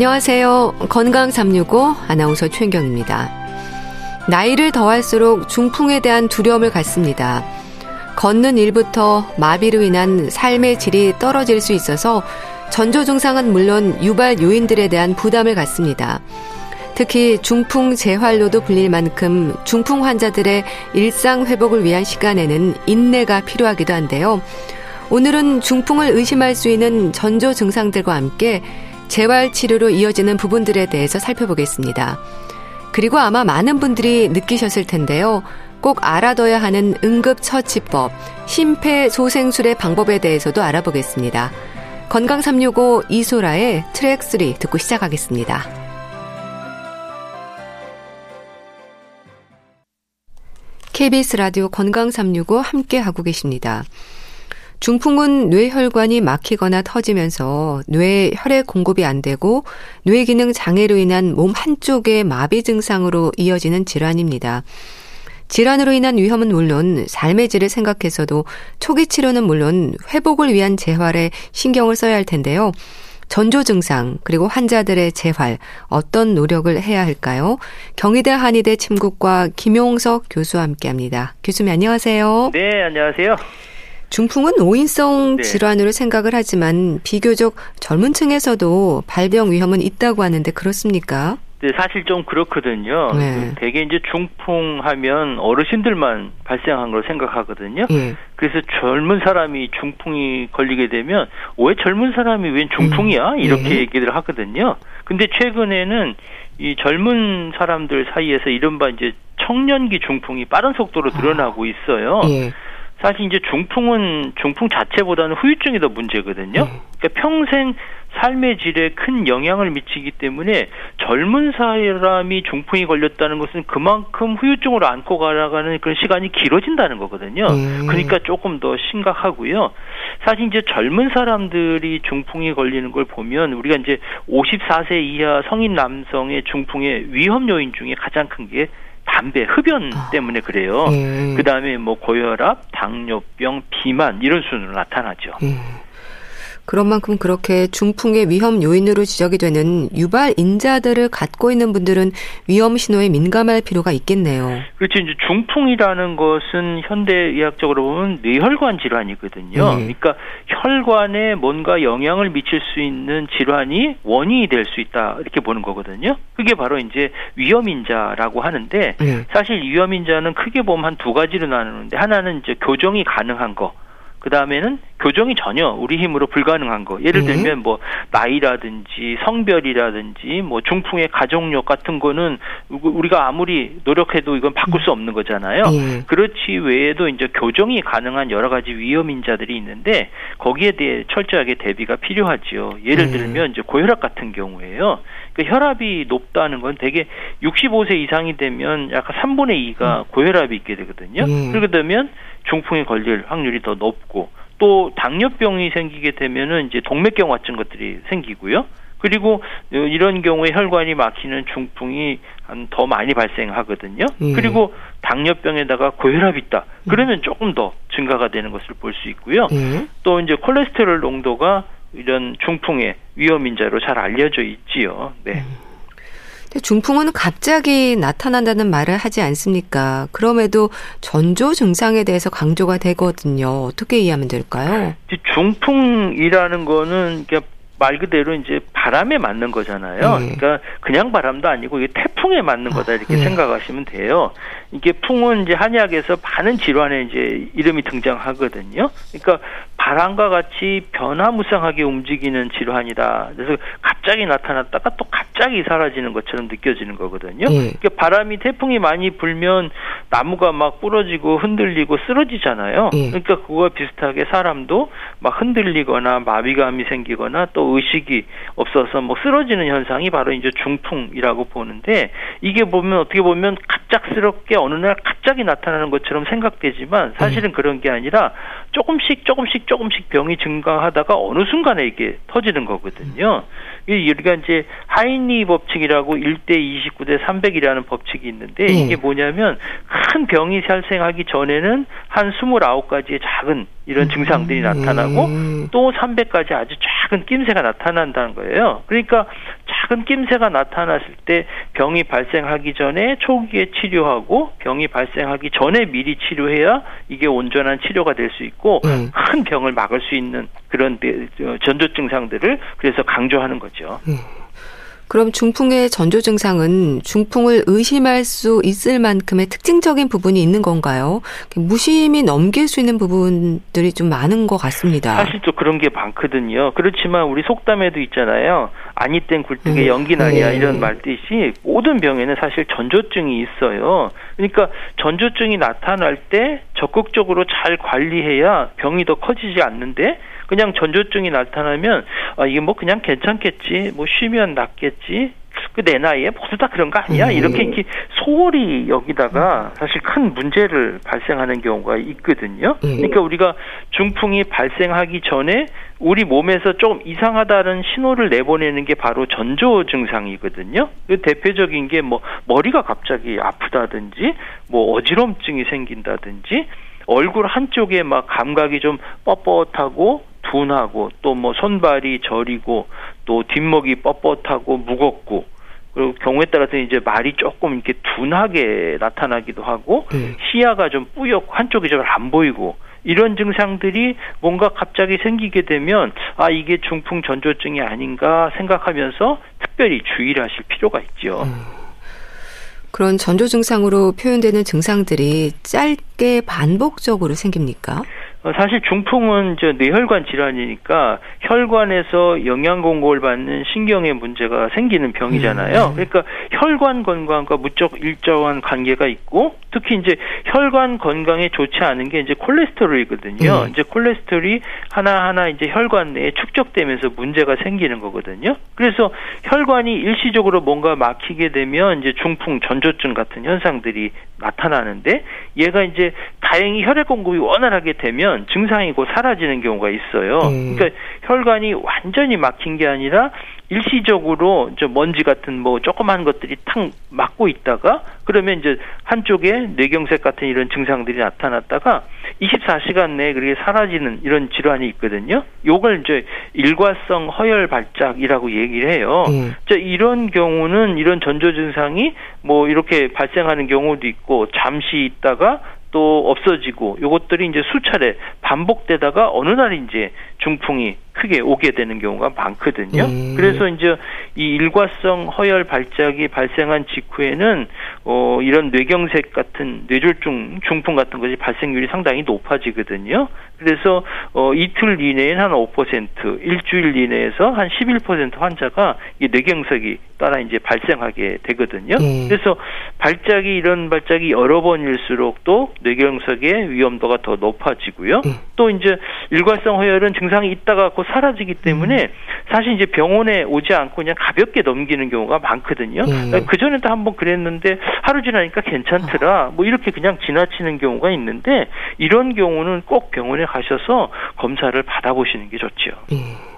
안녕하세요. 건강 365 아나운서 최인경입니다. 나이를 더할수록 중풍에 대한 두려움을 갖습니다. 걷는 일부터 마비로 인한 삶의 질이 떨어질 수 있어서 전조 증상은 물론 유발 요인들에 대한 부담을 갖습니다. 특히 중풍 재활로도 불릴 만큼 중풍 환자들의 일상 회복을 위한 시간에는 인내가 필요하기도 한데요. 오늘은 중풍을 의심할 수 있는 전조 증상들과 함께 재활 치료로 이어지는 부분들에 대해서 살펴보겠습니다. 그리고 아마 많은 분들이 느끼셨을 텐데요. 꼭 알아둬야 하는 응급처치법, 심폐소생술의 방법에 대해서도 알아보겠습니다. 건강 365 이소라의 트랙 3 듣고 시작하겠습니다. KBS 라디오 건강 365 함께 하고 계십니다. 중풍은 뇌혈관이 막히거나 터지면서 뇌에 혈액 공급이 안 되고 뇌 기능 장애로 인한 몸 한쪽의 마비 증상으로 이어지는 질환입니다. 질환으로 인한 위험은 물론 삶의 질을 생각해서도 초기 치료는 물론 회복을 위한 재활에 신경을 써야 할 텐데요. 전조 증상 그리고 환자들의 재활 어떤 노력을 해야 할까요? 경희대 한의대 침국과 김용석 교수와 함께합니다. 교수님 안녕하세요. 네, 안녕하세요. 중풍은 오인성 네. 질환으로 생각을 하지만 비교적 젊은 층에서도 발병 위험은 있다고 하는데 그렇습니까? 네, 사실 좀 그렇거든요. 네. 대개 이제 중풍하면 어르신들만 발생한 걸 생각하거든요. 네. 그래서 젊은 사람이 중풍이 걸리게 되면 왜 젊은 사람이 웬 중풍이야? 음. 이렇게 네. 얘기를 하거든요. 근데 최근에는 이 젊은 사람들 사이에서 이른바 이제 청년기 중풍이 빠른 속도로 늘어나고 있어요. 예. 사실 이제 중풍은 중풍 자체보다는 후유증이 더 문제거든요. 네. 그러니까 평생 삶의 질에 큰 영향을 미치기 때문에 젊은 사람이 중풍이 걸렸다는 것은 그만큼 후유증으로 안고 가라가는 그런 시간이 길어진다는 거거든요. 음. 그러니까 조금 더 심각하고요. 사실 이제 젊은 사람들이 중풍이 걸리는 걸 보면 우리가 이제 54세 이하 성인 남성의 중풍의 위험 요인 중에 가장 큰게 담배, 흡연 아. 때문에 그래요. 예. 그 다음에 뭐 고혈압, 당뇨병, 비만 이런 순으로 나타나죠. 예. 그런 만큼 그렇게 중풍의 위험 요인으로 지적이 되는 유발 인자들을 갖고 있는 분들은 위험 신호에 민감할 필요가 있겠네요. 그렇죠. 이제 중풍이라는 것은 현대 의학적으로 보면 뇌혈관 질환이거든요. 네. 그러니까 혈관에 뭔가 영향을 미칠 수 있는 질환이 원인이 될 수 있다 이렇게 보는 거거든요. 그게 바로 이제 위험 인자라고 하는데 네. 사실 위험 인자는 크게 보면 한 두 가지로 나누는데 하나는 이제 교정이 가능한 거. 그 다음에는 교정이 전혀 우리 힘으로 불가능한 거. 예를 네. 들면 뭐 나이라든지 성별이라든지 뭐 중풍의 가족력 같은 거는 우리가 아무리 노력해도 이건 바꿀 수 없는 거잖아요. 네. 그렇지 외에도 이제 교정이 가능한 여러 가지 위험 인자들이 있는데 거기에 대해 철저하게 대비가 필요하지요. 예를 네. 들면 이제 고혈압 같은 경우에요. 그 혈압이 높다는 건 대개 65세 이상이 되면 약간 3분의 2가 음. 고혈압이 있게 되거든요. 그러게 되면 중풍에 걸릴 확률이 더 높고 또 당뇨병이 생기게 되면은 이제 동맥경 같은 것들이 생기고요. 그리고 이런 경우에 혈관이 막히는 중풍이 더 많이 발생하거든요. 예. 그리고 당뇨병에다가 고혈압이 있다. 그러면 조금 더 증가가 되는 것을 볼 수 있고요. 예. 또 이제 콜레스테롤 농도가 이런 중풍의 위험 인자로 잘 알려져 있지요. 네. 음. 중풍은 갑자기 나타난다는 말을 하지 않습니까? 그럼에도 전조 증상에 대해서 강조가 되거든요. 어떻게 이해하면 될까요? 중풍이라는 거는 말 그대로 이제 바람에 맞는 거잖아요. 네. 그러니까 그냥 바람도 아니고 이게 태풍에 맞는 거다 이렇게 네. 생각하시면 돼요. 이게 풍은 이제 한약에서 많은 질환에 이제 이름이 등장하거든요. 그러니까 바람과 같이 변화무쌍하게 움직이는 질환이다. 그래서 갑자기 나타났다가 또 갑자기 사라지는 것처럼 느껴지는 거거든요. 네. 그러니까 바람이 태풍이 많이 불면 나무가 막 부러지고 흔들리고 쓰러지잖아요. 네. 그러니까 그거와 비슷하게 사람도 막 흔들리거나 마비감이 생기거나 또 의식이 없어서 뭐 쓰러지는 현상이 바로 이제 중풍이라고 보는데 이게 보면 어떻게 보면 갑작스럽게 어느 날 갑자기 나타나는 것처럼 생각되지만 사실은 음. 그런 게 아니라 조금씩 조금씩 조금씩 병이 증가하다가 어느 순간에 이게 터지는 거거든요. 우리가 이제 하인리 법칙이라고 1대 29대 300이라는 법칙이 있는데 네. 이게 뭐냐면 큰 병이 발생하기 전에는 한 29가지의 작은 이런 증상들이 나타나고 음. 또 300가지 아주 작은 낌새가 나타난다는 거예요. 그러니까 작은 낌새가 나타났을 때 병이 발생하기 전에 초기에 치료하고 병이 발생하기 전에 미리 치료해야 이게 온전한 치료가 될 수 있고 음. 큰 병을 막을 수 있는 그런 전조 증상들을 그래서 강조하는 거죠. 음. 그럼 중풍의 전조 증상은 중풍을 의심할 수 있을 만큼의 특징적인 부분이 있는 건가요? 무심히 넘길 수 있는 부분들이 좀 많은 것 같습니다. 사실 또 그런 게 많거든요. 그렇지만 우리 속담에도 있잖아요. 아니 땐 굴뚝에 음. 연기 나냐 네. 이런 말듯이 모든 병에는 사실 전조증이 있어요. 그러니까 전조증이 나타날 때 적극적으로 잘 관리해야 병이 더 커지지 않는데 그냥 전조증이 나타나면 아 이게 뭐 그냥 괜찮겠지 뭐 쉬면 낫겠지 그내 나이에 모두 다 그런 거 아니야 음. 이렇게 이렇게 소홀히 여기다가 사실 큰 문제를 발생하는 경우가 있거든요. 음. 그러니까 우리가 중풍이 발생하기 전에 우리 몸에서 조금 이상하다는 신호를 내보내는 게 바로 전조 증상이거든요. 그 대표적인 게 뭐 머리가 갑자기 아프다든지 뭐 어지럼증이 생긴다든지 얼굴 한쪽에 막 감각이 좀 뻣뻣하고 둔하고 또 뭐 손발이 저리고 또 뒷목이 뻣뻣하고 무겁고 그리고 경우에 따라서는 이제 말이 조금 이렇게 둔하게 나타나기도 하고 네. 시야가 좀 뿌옇고 한쪽이 잘 안 보이고 이런 증상들이 뭔가 갑자기 생기게 되면 아 이게 중풍 전조증이 아닌가 생각하면서 특별히 주의를 하실 필요가 있죠. 음. 그런 전조 증상으로 표현되는 증상들이 짧게 반복적으로 생깁니까? 어, 사실 중풍은 저 뇌혈관 질환이니까 혈관에서 영양 공급을 받는 신경에 문제가 생기는 병이잖아요. 음. 그러니까 혈관 건강과 무척 일정한 관계가 있고 특히 이제 혈관 건강에 좋지 않은 게 이제 콜레스테롤이거든요. 음. 이제 콜레스테롤이 하나하나 이제 혈관 내에 축적되면서 문제가 생기는 거거든요. 그래서 혈관이 일시적으로 뭔가 막히게 되면 이제 중풍 전조증 같은 현상들이 나타나는데 얘가 이제 다행히 혈액 공급이 원활하게 되면 증상이 곧 사라지는 경우가 있어요. 음. 그러니까 혈관이 완전히 막힌 게 아니라 일시적으로 저 먼지 같은 뭐 조그만 것들이 탁 막고 있다가 그러면 이제 한쪽에 뇌경색 같은 이런 증상들이 나타났다가 24시간 내에 그렇게 사라지는 이런 질환이 있거든요. 요걸 이제 일과성 허혈 발작이라고 얘기를 해요. 음. 자, 이런 경우는 이런 전조 증상이 뭐 이렇게 발생하는 경우도 있고 잠시 있다가 또 없어지고 요것들이 이제 수차례 반복되다가 어느 날 이제 중풍이 크게 오게 되는 경우가 많거든요. 음. 그래서 이제 이 일과성 허혈 발작이 발생한 직후에는 어 이런 뇌경색 같은 뇌졸중 중풍 같은 것이 발생률이 상당히 높아지거든요. 그래서 어 이틀 이내에는 한 5%, 일주일 이내에서 한 11% 환자가 이 뇌경색이 따라 이제 발생하게 되거든요. 음. 그래서 발작이 이런 발작이 여러 번일수록 또 뇌경색의 위험도가 더 높아지고요. 음. 또 이제 일과성 허혈은 증상이 있다가 곧 사라지기 때문에 음. 사실 이제 병원에 오지 않고 그냥 가볍게 넘기는 경우가 많거든요. 음. 그 전에도 한번 그랬는데 하루 지나니까 괜찮더라. 뭐 이렇게 그냥 지나치는 경우가 있는데 이런 경우는 꼭 병원에 가셔서 검사를 받아보시는 게 좋죠. 음.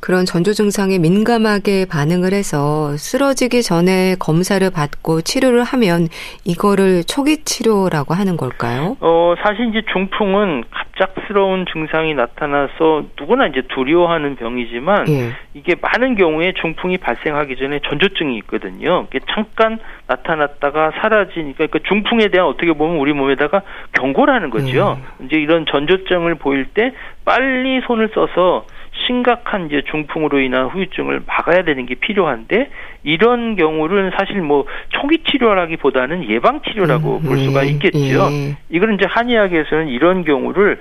그런 전조 증상에 민감하게 반응을 해서 쓰러지기 전에 검사를 받고 치료를 하면 이거를 초기 치료라고 하는 걸까요? 어, 사실 이제 중풍은 갑작스러운 증상이 나타나서 누구나 이제 두려워하는 병이지만 예. 이게 많은 경우에 중풍이 발생하기 전에 전조증이 있거든요. 이게 잠깐 나타났다가 사라지니까 그러니까 중풍에 대한 어떻게 보면 우리 몸에다가 경고라는 거죠. 음. 이제 이런 전조증을 보일 때 빨리 손을 써서 심각한 이제 중풍으로 인한 후유증을 막아야 되는 게 필요한데 이런 경우는 사실 뭐 초기 치료라기보다는 예방 치료라고 음, 볼 수가 음, 있겠죠. 예. 이거는 이제 한의학에서는 이런 경우를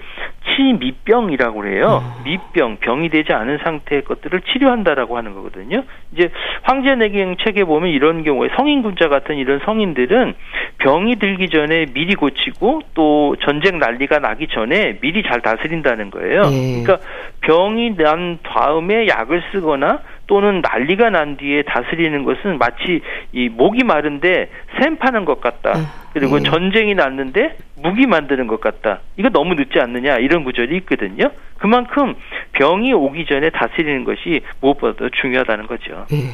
치미병이라고 해요. 음. 미병, 병이 되지 않은 상태의 것들을 치료한다라고 하는 거거든요. 이제 황제내경 책에 보면 이런 경우에 성인군자 같은 이런 성인들은 병이 들기 전에 미리 고치고 또 전쟁 난리가 나기 전에 미리 잘 다스린다는 거예요. 예. 그러니까 병이 난 다음에 약을 쓰거나 또는 난리가 난 뒤에 다스리는 것은 마치 이 목이 마른데 샘 파는 것 같다. 음. 그리고 음. 전쟁이 났는데 무기 만드는 것 같다. 이거 너무 늦지 않느냐 이런 구절이 있거든요. 그만큼 병이 오기 전에 다스리는 것이 무엇보다도 중요하다는 거죠. 음.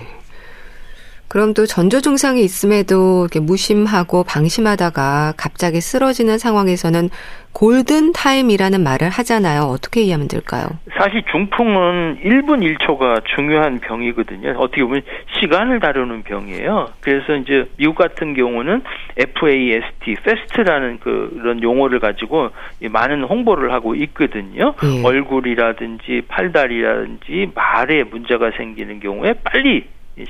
그럼 또 전조 증상이 있음에도 이렇게 무심하고 방심하다가 갑자기 쓰러지는 상황에서는 골든 타임이라는 말을 하잖아요. 어떻게 이해하면 될까요? 사실 중풍은 1분 1초가 중요한 병이거든요. 어떻게 보면 시간을 다루는 병이에요. 그래서 이제 미국 같은 경우는 FAST, FAST라는 그런 용어를 가지고 많은 홍보를 하고 있거든요. 예. 얼굴이라든지 팔다리라든지 말에 문제가 생기는 경우에 빨리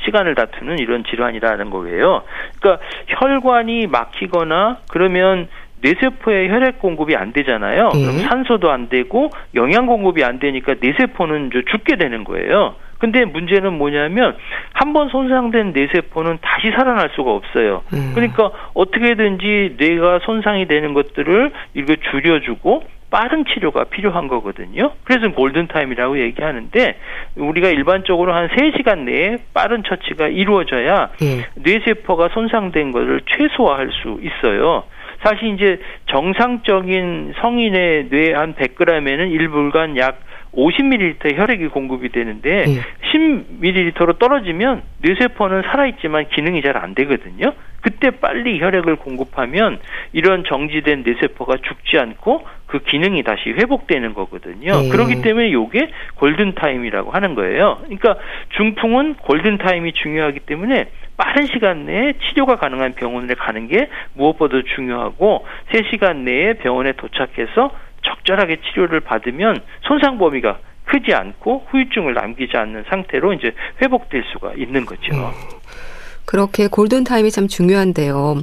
시간을 다투는 이런 질환이라는 거예요. 그러니까 혈관이 막히거나 그러면 뇌세포에 혈액 공급이 안 되잖아요. 예. 그럼 산소도 안 되고 영양 공급이 안 되니까 뇌세포는 죽게 되는 거예요. 근데 문제는 뭐냐면 한 번 손상된 뇌세포는 다시 살아날 수가 없어요. 음. 그러니까 어떻게든지 뇌가 손상이 되는 것들을 이거 줄여주고 빠른 치료가 필요한 거거든요. 그래서 골든타임이라고 얘기하는데 우리가 일반적으로 한 3시간 내에 빠른 처치가 이루어져야 예. 뇌세포가 손상된 것을 최소화할 수 있어요. 사실 이제 정상적인 성인의 뇌 한 100g에는 1불간 약 50ml 혈액이 공급이 되는데 예. 10ml로 떨어지면 뇌세포는 살아있지만 기능이 잘 안 되거든요. 그때 빨리 혈액을 공급하면 이런 정지된 뇌세포가 죽지 않고 그 기능이 다시 회복되는 거거든요. 예. 그렇기 때문에 이게 골든타임이라고 하는 거예요. 그러니까 중풍은 골든타임이 중요하기 때문에 빠른 시간 내에 치료가 가능한 병원에 가는 게 무엇보다 중요하고 3시간 내에 병원에 도착해서 적절하게 치료를 받으면 손상 범위가 크지 않고 후유증을 남기지 않는 상태로 이제 회복될 수가 있는 거죠. 음. 그렇게 골든타임이 참 중요한데요.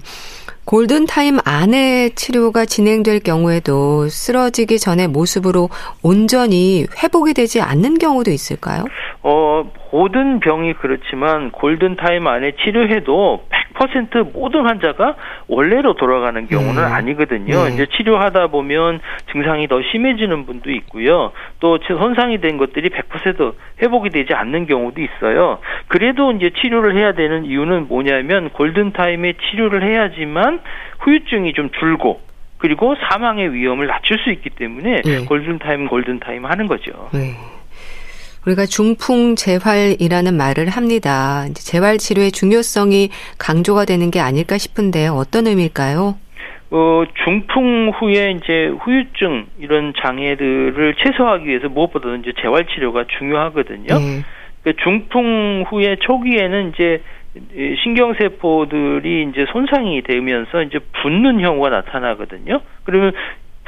골든타임 안에 치료가 진행될 경우에도 쓰러지기 전의 모습으로 온전히 회복이 되지 않는 경우도 있을까요? 어, 모든 병이 그렇지만 골든타임 안에 치료해도 100% 모든 환자가 원래로 돌아가는 경우는 음. 아니거든요. 네. 이제 치료하다 보면 증상이 더 심해지는 분도 있고요. 또 손상이 된 것들이 100% 회복이 되지 않는 경우도 있어요. 그래도 이제 치료를 해야 되는 이유는 뭐냐면 골든타임에 치료를 해야지만 후유증이 좀 줄고 그리고 사망의 위험을 낮출 수 있기 때문에 네. 골든타임 골든타임 하는 거죠. 네. 우리가 중풍 재활이라는 말을 합니다. 재활 치료의 중요성이 강조가 되는 게 아닐까 싶은데 어떤 의미일까요? 어, 중풍 후에 이제 후유증 이런 장애들을 최소화하기 위해서 무엇보다도 이제 재활 치료가 중요하거든요. 네. 그 중풍 후에 초기에는 이제 신경세포들이 이제 손상이 되면서 이제 붓는 경우가 나타나거든요. 그러면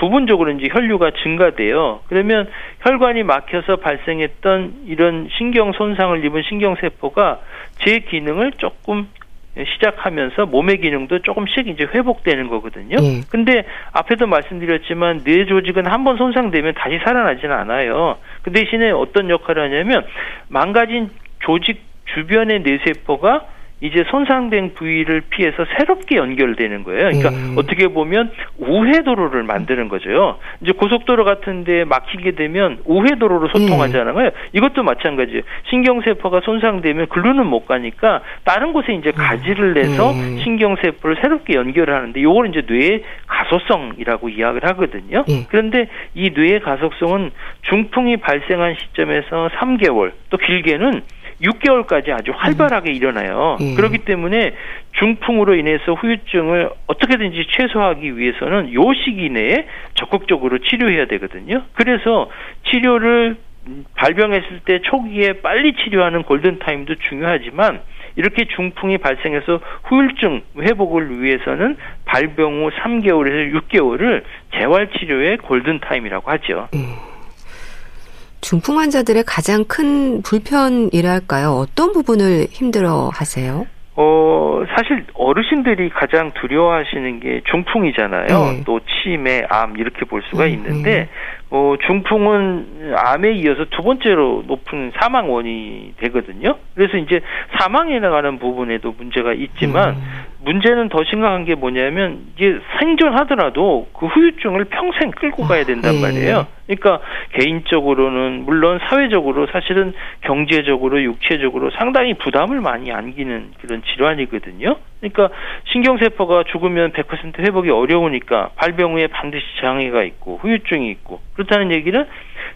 부분적으로 이제 혈류가 증가돼요. 그러면 혈관이 막혀서 발생했던 이런 신경 손상을 입은 신경 세포가 제 기능을 조금 시작하면서 몸의 기능도 조금씩 이제 회복되는 거거든요. 네. 근데 앞에도 말씀드렸지만 뇌 조직은 한 번 손상되면 다시 살아나지는 않아요. 그 대신에 어떤 역할을 하냐면 망가진 조직 주변의 뇌세포가 이제 손상된 부위를 피해서 새롭게 연결되는 거예요. 그러니까 음. 어떻게 보면 우회도로를 만드는 거죠. 이제 고속도로 같은데 막히게 되면 우회도로로 소통하잖아요. 음. 이것도 마찬가지예요. 신경세포가 손상되면 글루는 못 가니까 다른 곳에 이제 가지를 내서 음. 신경세포를 새롭게 연결을 하는데 요걸 이제 뇌의 가소성이라고 이야기를 하거든요. 음. 그런데 이 뇌의 가속성은 중풍이 발생한 시점에서 3개월 또 길게는 6개월까지 아주 활발하게 음. 일어나요. 예. 그렇기 때문에 중풍으로 인해서 후유증을 어떻게든지 최소화하기 위해서는 요 시기 내에 적극적으로 치료해야 되거든요. 그래서 치료를 발병했을 때 초기에 빨리 치료하는 골든타임도 중요하지만 이렇게 중풍이 발생해서 후유증 회복을 위해서는 발병 후 3개월에서 6개월을 재활치료의 골든타임이라고 하죠. 음. 중풍 환자들의 가장 큰 불편이랄까요? 어떤 부분을 힘들어 하세요? 어, 사실 어르신들이 가장 두려워하시는 게 중풍이잖아요. 네. 또 치매, 암 이렇게 볼 수가 음, 있는데 음. 어, 중풍은 암에 이어서 두 번째로 높은 사망 원인이 되거든요. 그래서 이제 사망에 나가는 부분에도 문제가 있지만 음. 문제는 더 심각한 게 뭐냐면 이제 생존하더라도 그 후유증을 평생 끌고 가야 된단 아, 네. 말이에요. 그러니까 개인적으로는 물론 사회적으로 사실은 경제적으로 육체적으로 상당히 부담을 많이 안기는 그런 질환이거든요. 그러니까 신경세포가 죽으면 100% 회복이 어려우니까 발병 후에 반드시 장애가 있고 후유증이 있고 그렇다는 얘기는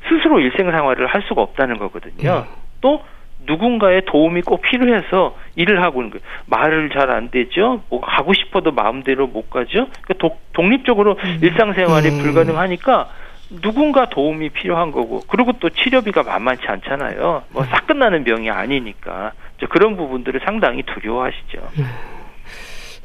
스스로 일생 생활을 할 수가 없다는 거거든요. 음. 또 누군가의 도움이 꼭 필요해서 일을 하고 있는 거예요. 말을 잘 안 되죠. 뭐 가고 싶어도 마음대로 못 가죠. 그러니까 독, 독립적으로 음. 일상생활이 음. 불가능하니까 누군가 도움이 필요한 거고 그리고 또 치료비가 만만치 않잖아요. 뭐 싹 끝나는 병이 아니니까 그런 부분들을 상당히 두려워하시죠. 음.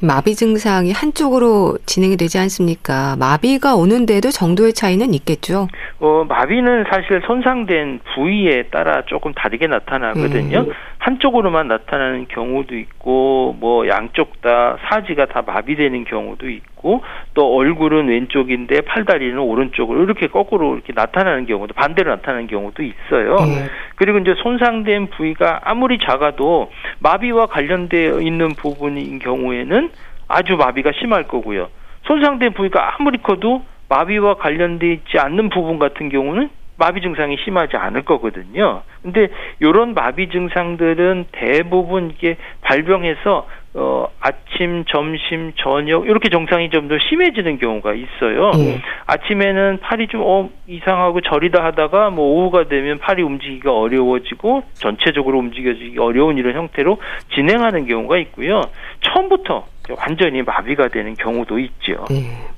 마비 증상이 한쪽으로 진행이 되지 않습니까? 마비가 오는데도 정도의 차이는 있겠죠. 어, 마비는 사실 손상된 부위에 따라 조금 다르게 나타나거든요. 음. 한쪽으로만 나타나는 경우도 있고 뭐 양쪽 다 사지가 다 마비되는 경우도 있고 또 얼굴은 왼쪽인데 팔다리는 오른쪽으로 이렇게 거꾸로 이렇게 나타나는 경우도 반대로 나타나는 경우도 있어요. 음. 그리고 이제 손상된 부위가 아무리 작아도 마비와 관련되어 있는 부분인 경우에는 아주 마비가 심할 거고요. 손상된 부위가 아무리 커도 마비와 관련돼 있지 않는 부분 같은 경우는 마비 증상이 심하지 않을 거거든요. 근데 요런 마비 증상들은 대부분 이게 발병해서 어 아침, 점심, 저녁 이렇게 증상이 좀 더 심해지는 경우가 있어요. 음. 아침에는 팔이 좀 어 이상하고 저리다 하다가 뭐 오후가 되면 팔이 움직이기가 어려워지고 전체적으로 움직여지기 어려운 이런 형태로 진행하는 경우가 있고요. 처음부터 완전히 마비가 되는 경우도 있죠. 네.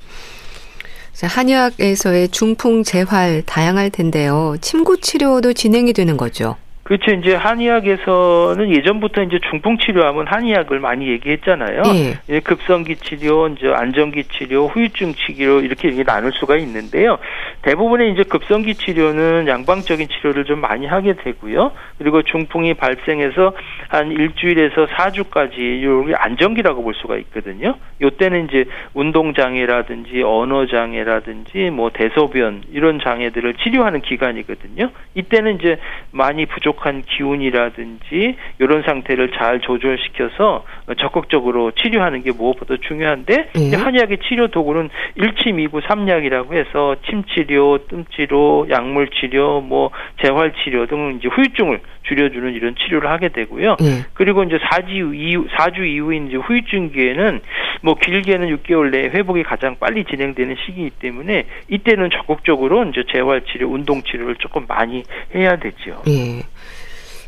한의학에서의 중풍 재활 다양할 텐데요. 침구 치료도 진행이 되는 거죠. 그렇죠. 이제 한의학에서는 예전부터 이제 중풍 치료하면 한의학을 많이 얘기했잖아요. 예. 급성기 치료, 이제 안정기 치료, 후유증 치료 이렇게 나눌 수가 있는데요. 대부분의 이제 급성기 치료는 양방적인 치료를 좀 많이 하게 되고요. 그리고 중풍이 발생해서 한 일주일에서 4주까지 요게 안정기라고 볼 수가 있거든요. 요때는 이제 운동 장애라든지 언어 장애라든지 뭐 대소변 이런 장애들을 치료하는 기간이거든요. 이때는 이제 많이 부족 부족한 기운이라든지 이런 상태를 잘 조절시켜서 적극적으로 치료하는 게 무엇보다 중요한데 예. 한의학의 치료 도구는 일치미구 삼약이라고 해서 침치료, 뜸치료, 약물치료, 뭐 재활치료 등 이제 후유증을 줄여주는 이런 치료를 하게 되고요. 예. 그리고 이제 4주 이후 4주 이후인 이제 후유증기에는 뭐 길게는 6개월 내에 회복이 가장 빨리 진행되는 시기이기 때문에 이때는 적극적으로 이제 재활치료, 운동치료를 조금 많이 해야 되죠. 예.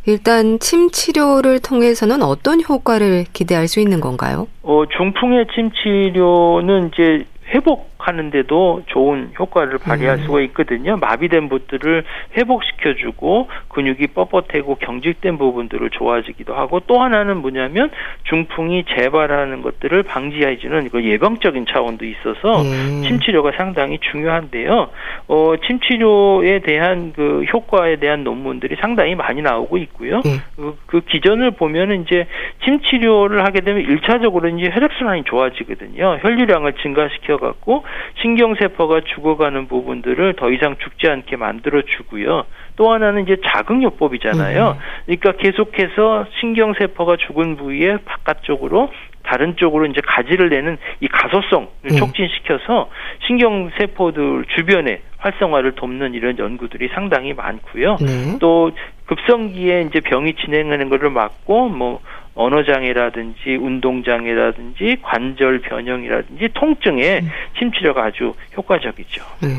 일단 침 치료를 통해서는 어떤 효과를 기대할 수 있는 건가요? 어, 중풍의 침 치료는 이제 회복 하는데도 좋은 효과를 발휘할 음. 수가 있거든요. 마비된 부들을 회복시켜주고 근육이 뻣뻣하고 경직된 부분들을 좋아지기도 하고 또 하나는 뭐냐면 중풍이 재발하는 것들을 방지해주는 그 예방적인 차원도 있어서 음. 침치료가 상당히 중요한데요. 어, 침치료에 대한 그 효과에 대한 논문들이 상당히 많이 나오고 있고요. 음. 그, 그 기전을 보면은 이제 침치료를 하게 되면 일차적으로 이제 혈액순환이 좋아지거든요. 혈류량을 증가시켜 갖고 신경세포가 죽어가는 부분들을 더 이상 죽지 않게 만들어 주고요. 또 하나는 이제 자극요법이잖아요. 그러니까 계속해서 신경세포가 죽은 부위에 바깥쪽으로 다른 쪽으로 이제 가지를 내는 이 가소성을 음. 촉진시켜서 신경세포들 주변에 활성화를 돕는 이런 연구들이 상당히 많고요. 네. 또 급성기에 이제 병이 진행하는 것을 막고 뭐 언어 장애라든지 운동 장애라든지 관절 변형이라든지 통증에 음. 침치료가 아주 효과적이죠. 네.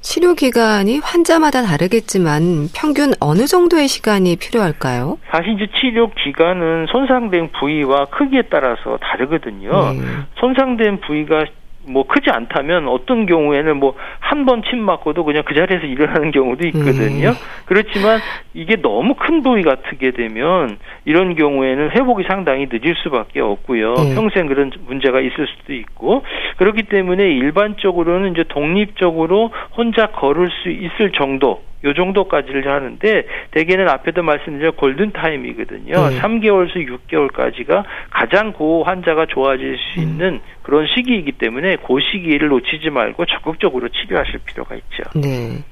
치료 기간이 환자마다 다르겠지만 평균 어느 정도의 시간이 필요할까요? 사실 이제 치료 기간은 손상된 부위와 크기에 따라서 다르거든요. 네. 손상된 부위가 뭐 크지 않다면 어떤 경우에는 뭐 한 번 침 맞고도 그냥 그 자리에서 일어나는 경우도 있거든요. 음. 그렇지만 이게 너무 큰 부위 같게 되면 이런 경우에는 회복이 상당히 늦을 수밖에 없고요. 음. 평생 그런 문제가 있을 수도 있고 그렇기 때문에 일반적으로는 이제 독립적으로 혼자 걸을 수 있을 정도 요 정도까지를 하는데 대개는 앞에도 말씀드린 골든 타임이거든요. 네. 3개월에서 6개월까지가 가장 고 환자가 좋아질 수 음. 있는 음. 그런 시기이기 때문에 그 시기를 놓치지 말고 적극적으로 치료하실 필요가 있죠. 네.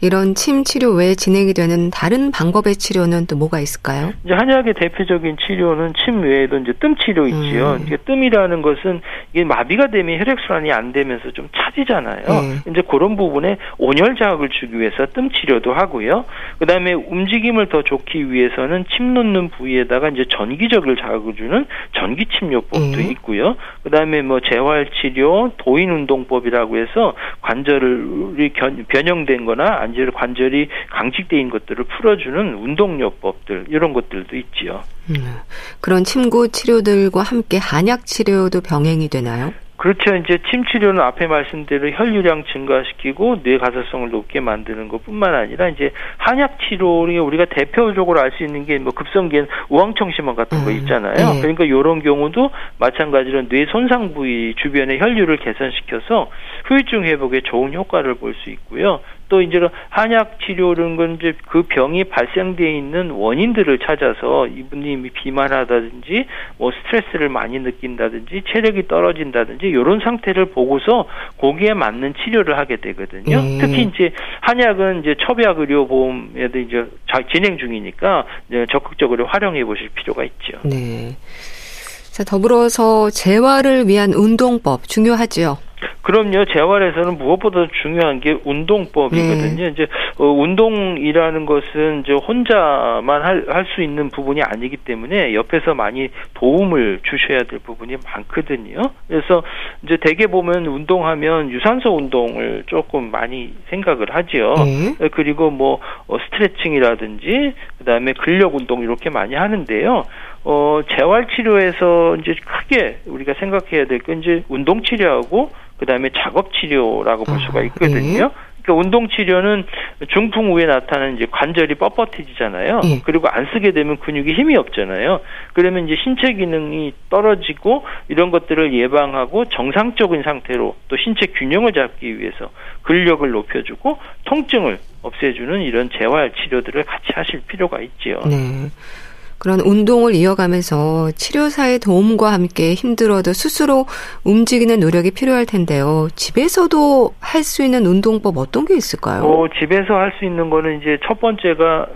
이런 침 치료 외에 진행이 되는 다른 방법의 치료는 또 뭐가 있을까요? 이제 한약의 대표적인 치료는 침 외에도 이제 뜸 치료 있지요. 음. 이게 뜸이라는 것은 이게 마비가 되면 혈액 순환이 안 되면서 좀 차지잖아요. 네. 이제 그런 부분에 온열 자극을 주기 위해서 뜸 치료도 하고요. 그다음에 움직임을 더 좋기 위해서는 침 놓는 부위에다가 이제 전기적을 자극을 주는 전기 침요법도 네. 있고요. 그다음에 뭐 재활 치료, 도인 운동법이라고 해서 관절이 변형된 거나 아니면 관절이 강직돼 있는 것들을 풀어주는 운동요법들 이런 것들도 있지요. 음, 그런 침구 치료들과 함께 한약 치료도 병행이 되나요? 그렇죠. 이제 침 치료는 앞에 말씀대로 혈류량 증가시키고 뇌 가사성을 높게 만드는 것뿐만 아니라 이제 한약 치료에 우리가 대표적으로 알 수 있는 게 뭐 급성기엔 우황청심환 같은 거 음, 있잖아요. 음, 네. 그러니까 이런 경우도 마찬가지로 뇌 손상 부위 주변의 혈류를 개선시켜서 후유증 회복에 좋은 효과를 볼 수 있고요. 또 이제 한약 치료는 건 이제 그 병이 발생되어 있는 원인들을 찾아서 이분이 비만하다든지 뭐 스트레스를 많이 느낀다든지 체력이 떨어진다든지 이런 상태를 보고서 거기에 맞는 치료를 하게 되거든요. 음. 특히 이제 한약은 이제 처약 의료 보험에도 이제 진행 중이니까 이제 적극적으로 활용해 보실 필요가 있죠. 네. 자, 더불어서 재활을 위한 운동법 중요하지요. 그럼요. 재활에서는 무엇보다 중요한 게 운동법이거든요. 네. 이제 어, 운동이라는 것은 이제 혼자만 할수 있는 부분이 아니기 때문에 옆에서 많이 도움을 주셔야 될 부분이 많거든요. 그래서 이제 대개 보면 운동하면 유산소 운동을 조금 많이 생각을 하지요. 네. 그리고 뭐 어, 스트레칭이라든지 그다음에 근력 운동 이렇게 많이 하는데요. 어, 재활 치료에서 이제 크게 우리가 생각해야 될 건 이제 운동 치료하고 그다음에 작업 치료라고 볼 수가 아, 있거든요. 네. 그러니까 운동 치료는 중풍 후에 나타나는 이제 관절이 뻣뻣해지잖아요. 네. 그리고 안 쓰게 되면 근육이 힘이 없잖아요. 그러면 이제 신체 기능이 떨어지고 이런 것들을 예방하고 정상적인 상태로 또 신체 균형을 잡기 위해서 근력을 높여주고 통증을 없애주는 이런 재활 치료들을 같이 하실 필요가 있지요. 네. 그런 운동을 이어가면서 치료사의 도움과 함께 힘들어도 스스로 움직이는 노력이 필요할 텐데요. 집에서도 할 수 있는 운동법 어떤 게 있을까요? 어, 집에서 할 수 있는 거는 이제 첫 번째가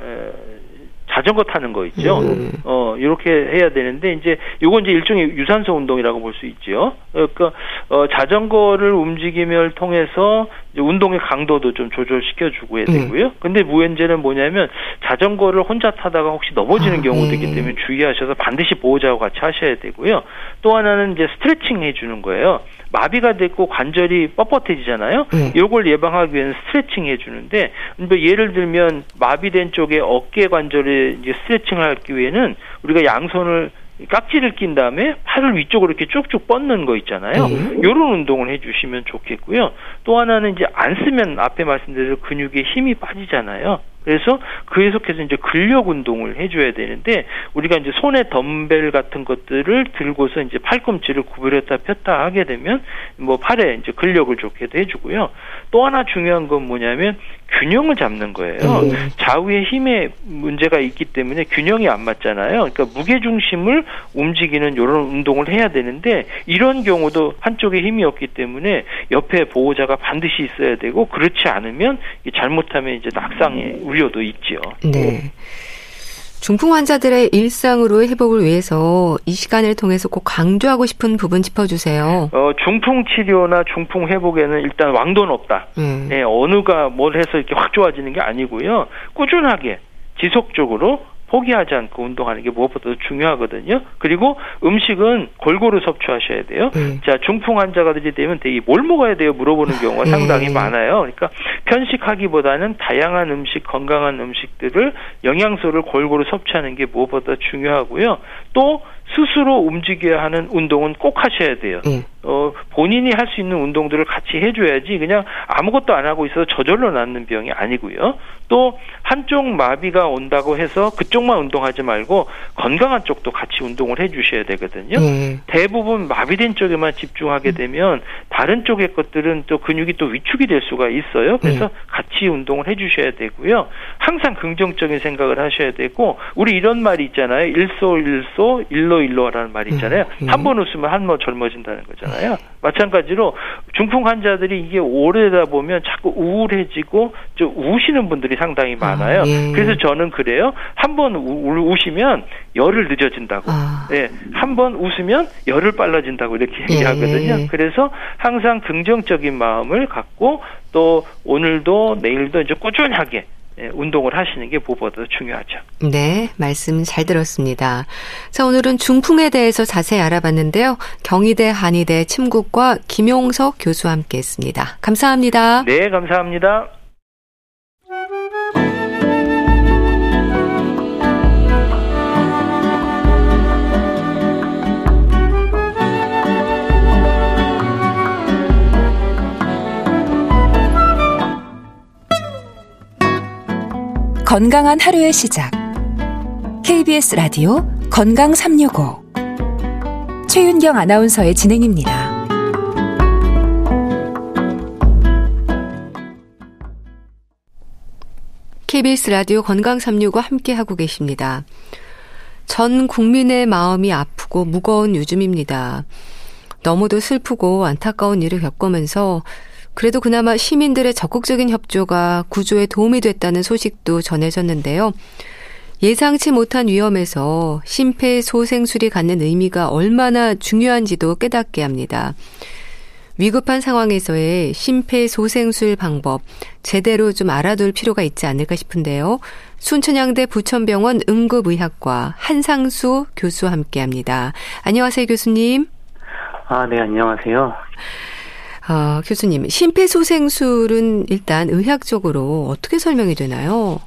자전거 타는 거 있죠. 음. 어, 이렇게 해야 되는데 이제 요건 이제 일종의 유산소 운동이라고 볼 수 있죠. 그러니까 어, 자전거를 움직임을 통해서 운동의 강도도 좀 조절시켜 주고 해야 되고요. 음. 근데 무현재는 뭐냐면 자전거를 혼자 타다가 혹시 넘어지는 아, 경우도 있기 네. 때문에 주의하셔서 반드시 보호자와 같이 하셔야 되고요. 또 하나는 이제 스트레칭 해 주는 거예요. 마비가 됐고 관절이 뻣뻣해지잖아요. 음. 이걸 예방하기 위해서 스트레칭 해주는데 뭐 예를 들면 마비된 쪽에 어깨 관절에 이제 스트레칭을 하기 위해는 우리가 양손을 깍지를 낀 다음에 팔을 위쪽으로 이렇게 쭉쭉 뻗는 거 있잖아요. 음. 이런 운동을 해주시면 좋겠고요. 또 하나는 이제 안 쓰면 앞에 말씀드린 근육에 힘이 빠지잖아요. 그래서 계속해서 이제 근력 운동을 해줘야 되는데 우리가 이제 손에 덤벨 같은 것들을 들고서 이제 팔꿈치를 구부렸다 폈다 하게 되면 뭐 팔에 이제 근력을 좋게도 해주고요. 또 하나 중요한 건 뭐냐면 균형을 잡는 거예요. 음. 좌우의 힘에 문제가 있기 때문에 균형이 안 맞잖아요. 그러니까 무게 중심을 움직이는 이런 운동을 해야 되는데 이런 경우도 한쪽에 힘이 없기 때문에 옆에 보호자가 반드시 있어야 되고 그렇지 않으면 잘못하면 이제 낙상의 우려도 있죠. 네. 중풍 환자들의 일상으로 회복을 위해서 이 시간을 통해서 꼭 강조하고 싶은 부분 짚어주세요. 어, 중풍 치료나 중풍 회복에는 일단 왕도는 없다. 음. 네, 어느가 뭘 해서 이렇게 확 좋아지는 게 아니고요. 꾸준하게 지속적으로 포기하지 않고 운동하는 게 무엇보다도 중요하거든요. 그리고 음식은 골고루 섭취하셔야 돼요. 네. 자, 중풍 환자가 되면 되게 뭘 먹어야 돼요? 물어보는 경우가 네. 상당히 많아요. 그러니까 편식하기보다는 다양한 음식, 건강한 음식들을 영양소를 골고루 섭취하는 게 무엇보다 중요하고요. 또 스스로 움직여야 하는 운동은 꼭 하셔야 돼요. 네. 어, 본인이 할 수 있는 운동들을 같이 해줘야지 그냥 아무것도 안 하고 있어서 저절로 낫는 병이 아니고요. 또 한쪽 마비가 온다고 해서 그쪽만 운동하지 말고 건강한 쪽도 같이 운동을 해주셔야 되거든요. 네. 대부분 마비된 쪽에만 집중하게 음. 되면 다른 쪽의 것들은 또 근육이 또 위축이 될 수가 있어요. 그래서 네. 같이 운동을 해주셔야 되고요. 항상 긍정적인 생각을 하셔야 되고 우리 이런 말이 있잖아요. 일소일소 일로일로라는 말이 있잖아요. 음. 한번 웃으면 한 번 젊어진다는 거 잖아요. 마찬가지로 중풍 환자들이 이게 오래다 보면 자꾸 우울해지고 좀 우시는 분들이 상당히 많아요. 아, 예. 그래서 저는 그래요. 한 번 우시면 열을 늦어진다고. 아. 예. 한 번 웃으면 열을 빨라진다고 이렇게 예. 얘기하거든요. 그래서 항상 긍정적인 마음을 갖고 또 오늘도 내일도 이제 꾸준하게 예, 운동을 하시는 게 무엇보다 중요하죠. 네, 말씀 잘 들었습니다. 자, 오늘은 중풍에 대해서 자세히 알아봤는데요. 경희대 한의대 침국과 김용석 교수와 함께 했습니다. 감사합니다. 네, 감사합니다. 건강한 하루의 시작. KBS 라디오 건강 365. 최윤경 아나운서의 진행입니다. KBS 라디오 건강 365 함께 하고 계십니다. 전 국민의 마음이 아프고 무거운 요즘입니다. 너무도 슬프고 안타까운 일을 겪으면서 그래도 그나마 시민들의 적극적인 협조가 구조에 도움이 됐다는 소식도 전해졌는데요. 예상치 못한 위험에서 심폐소생술이 갖는 의미가 얼마나 중요한지도 깨닫게 합니다. 위급한 상황에서의 심폐소생술 방법 제대로 좀 알아둘 필요가 있지 않을까 싶은데요. 순천향대 부천병원 응급의학과 한상수 교수와 함께 합니다. 안녕하세요, 교수님. 아, 네, 안녕하세요. 아, 교수님, 심폐소생술은 일단 의학적으로 어떻게 설명이 되나요?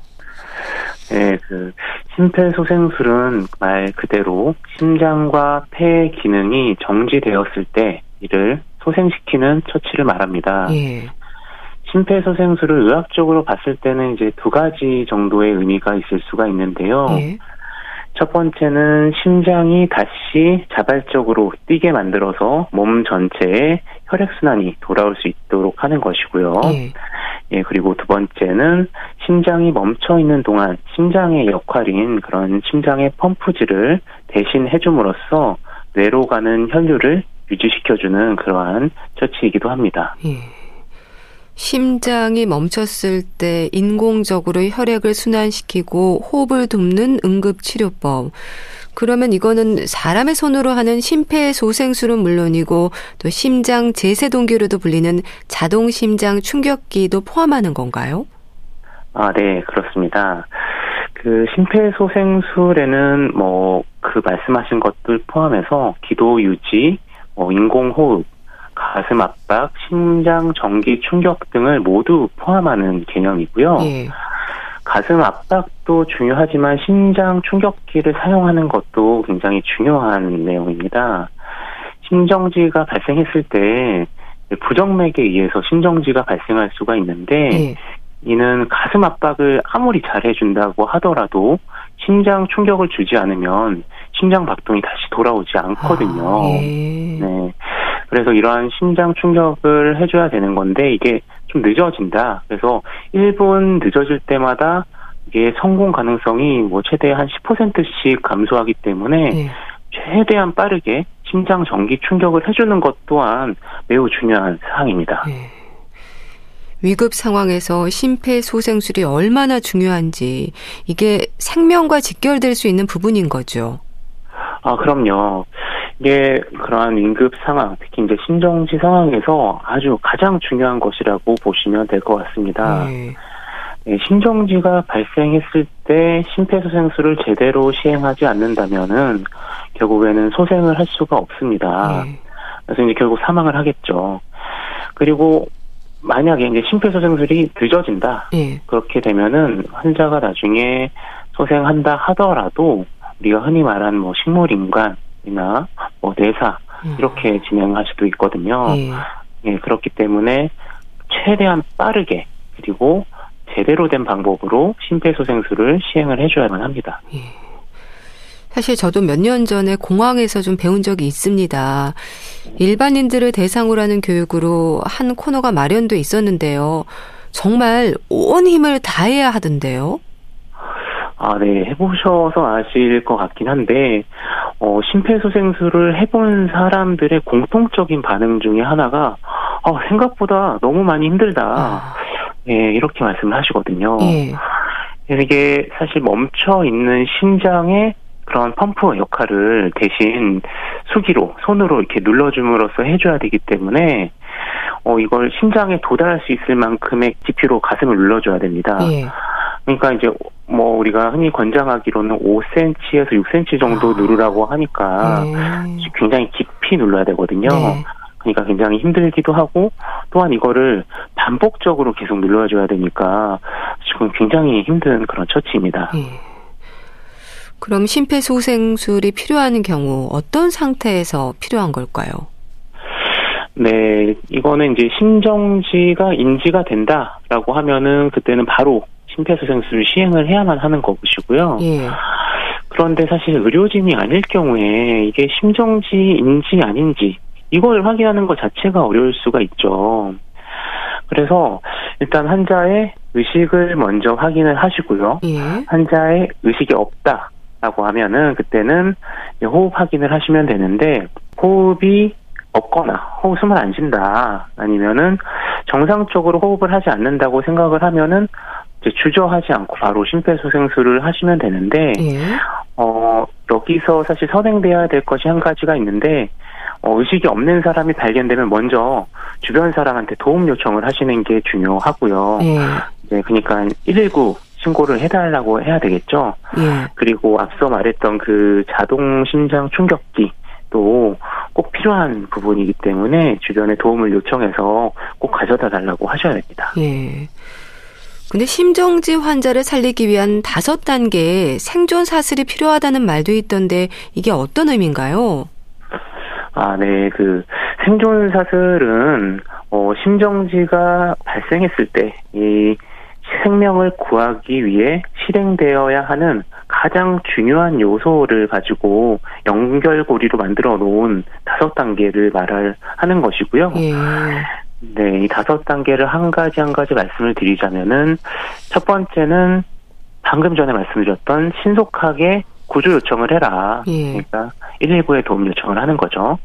네, 그 심폐소생술은 말 그대로 심장과 폐 기능이 정지되었을 때 이를 소생시키는 처치를 말합니다. 예. 심폐소생술을 의학적으로 봤을 때는 이제 두 가지 정도의 의미가 있을 수가 있는데요. 예. 첫 번째는 심장이 다시 자발적으로 뛰게 만들어서 몸 전체에 혈액순환이 돌아올 수 있도록 하는 것이고요. 예. 예, 그리고 두 번째는 심장이 멈춰 있는 동안 심장의 역할인 그런 심장의 펌프질을 대신 해줌으로써 뇌로 가는 혈류를 유지시켜주는 그러한 처치이기도 합니다. 예. 심장이 멈췄을 때 인공적으로 혈액을 순환시키고 호흡을 돕는 응급치료법. 그러면 이거는 사람의 손으로 하는 심폐소생술은 물론이고 또 심장 제세동기로도 불리는 자동 심장 충격기도 포함하는 건가요? 아, 네, 그렇습니다. 그 심폐소생술에는 뭐 그 말씀하신 것들 포함해서 기도 유지, 뭐 인공호흡, 가슴 압박, 심장 전기 충격 등을 모두 포함하는 개념이고요. 예. 가슴 압박도 중요하지만 심장 충격기를 사용하는 것도 굉장히 중요한 내용입니다. 심정지가 발생했을 때 부정맥에 의해서 심정지가 발생할 수가 있는데 예. 이는 가슴 압박을 아무리 잘 해준다고 하더라도 심장 충격을 주지 않으면 심장 박동이 다시 돌아오지 않거든요. 아, 예. 네. 그래서 이러한 심장 충격을 해줘야 되는 건데 이게 좀 늦어진다. 그래서 1분 늦어질 때마다 이게 성공 가능성이 뭐 최대 한 10%씩 감소하기 때문에 네. 최대한 빠르게 심장 전기 충격을 해주는 것 또한 매우 중요한 사항입니다. 네. 위급 상황에서 심폐소생술이 얼마나 중요한지 이게 생명과 직결될 수 있는 부분인 거죠. 아, 그럼요. 이게 그러한 응급 상황, 특히 이제 신정지 상황에서 아주 가장 중요한 것이라고 보시면 될 것 같습니다. 네. 네, 신정지가 발생했을 때 심폐소생술을 제대로 시행하지 않는다면은 결국에는 소생을 할 수가 없습니다. 네. 그래서 이제 결국 사망을 하겠죠. 그리고 만약에 이제 심폐소생술이 늦어진다. 네. 그렇게 되면은 환자가 나중에 소생한다 하더라도 우리가 흔히 말하는 뭐 식물인간 이나 뭐 내사 음. 이렇게 진행할 수도 있거든요. 예. 예, 그렇기 때문에 최대한 빠르게 그리고 제대로 된 방법으로 심폐소생술을 시행을 해줘야만 합니다. 예. 사실 저도 몇 년 전에 공항에서 좀 배운 적이 있습니다. 일반인들을 대상으로 하는 교육으로 한 코너가 마련돼 있었는데요. 정말 온 힘을 다해야 하던데요. 아, 네. 해보셔서 아실 것 같긴 한데, 어, 심폐소생술을 해본 사람들의 공통적인 반응 중에 하나가, 어, 생각보다 너무 많이 힘들다. 아. 예, 이렇게 말씀을 하시거든요. 예. 이게 사실 멈춰 있는 심장의 그런 펌프 역할을 대신 수기로, 손으로 이렇게 눌러줌으로써 해줘야 되기 때문에, 어, 이걸 심장에 도달할 수 있을 만큼의 깊이로 가슴을 눌러줘야 됩니다. 예. 그러니까 이제 뭐 우리가 흔히 권장하기로는 5cm에서 6cm 정도 아. 누르라고 하니까 네. 굉장히 깊이 눌러야 되거든요. 네. 그러니까 굉장히 힘들기도 하고 또한 이거를 반복적으로 계속 눌러줘야 되니까 지금 굉장히 힘든 그런 처치입니다. 네. 그럼 심폐소생술이 필요한 경우 어떤 상태에서 필요한 걸까요? 네, 이거는 이제 심정지가 인지가 된다라고 하면은 그때는 바로 심폐소생술을 시행을 해야만 하는 것이고요. 예. 그런데 사실 의료진이 아닐 경우에 이게 심정지인지 아닌지 이걸 확인하는 것 자체가 어려울 수가 있죠. 그래서 일단 환자의 의식을 먼저 확인을 하시고요. 예. 환자의 의식이 없다 라고 하면은 그때는 호흡 확인을 하시면 되는데 호흡이 없거나 호흡 숨을 안 쉰다 아니면은 정상적으로 호흡을 하지 않는다고 생각을 하면은 주저하지 않고 바로 심폐소생술을 하시면 되는데 예. 어 여기서 사실 선행돼야 될 것이 한 가지가 있는데 어, 의식이 없는 사람이 발견되면 먼저 주변 사람한테 도움 요청을 하시는 게 중요하고요. 예. 네, 그러니까 119 신고를 해달라고 해야 되겠죠. 예. 그리고 앞서 말했던 그 자동 심장 충격기 또꼭 필요한 부분이기 때문에 주변에 도움을 요청해서 꼭 가져다 달라고 하셔야 됩니다. 예. 근데 심정지 환자를 살리기 위한 다섯 단계의 생존 사슬이 필요하다는 말도 있던데 이게 어떤 의미인가요? 아, 네. 그 생존 사슬은 어 심정지가 발생했을 때이 생명을 구하기 위해 실행되어야 하는 가장 중요한 요소를 가지고 연결고리로 만들어 놓은 다섯 단계를 말을 하는 것이고요. 예. 네, 이 다섯 단계를 한 가지 한 가지 말씀을 드리자면은 첫 번째는 방금 전에 말씀드렸던 신속하게 구조 요청을 해라. 예. 그러니까 119에 도움 요청을 하는 거죠.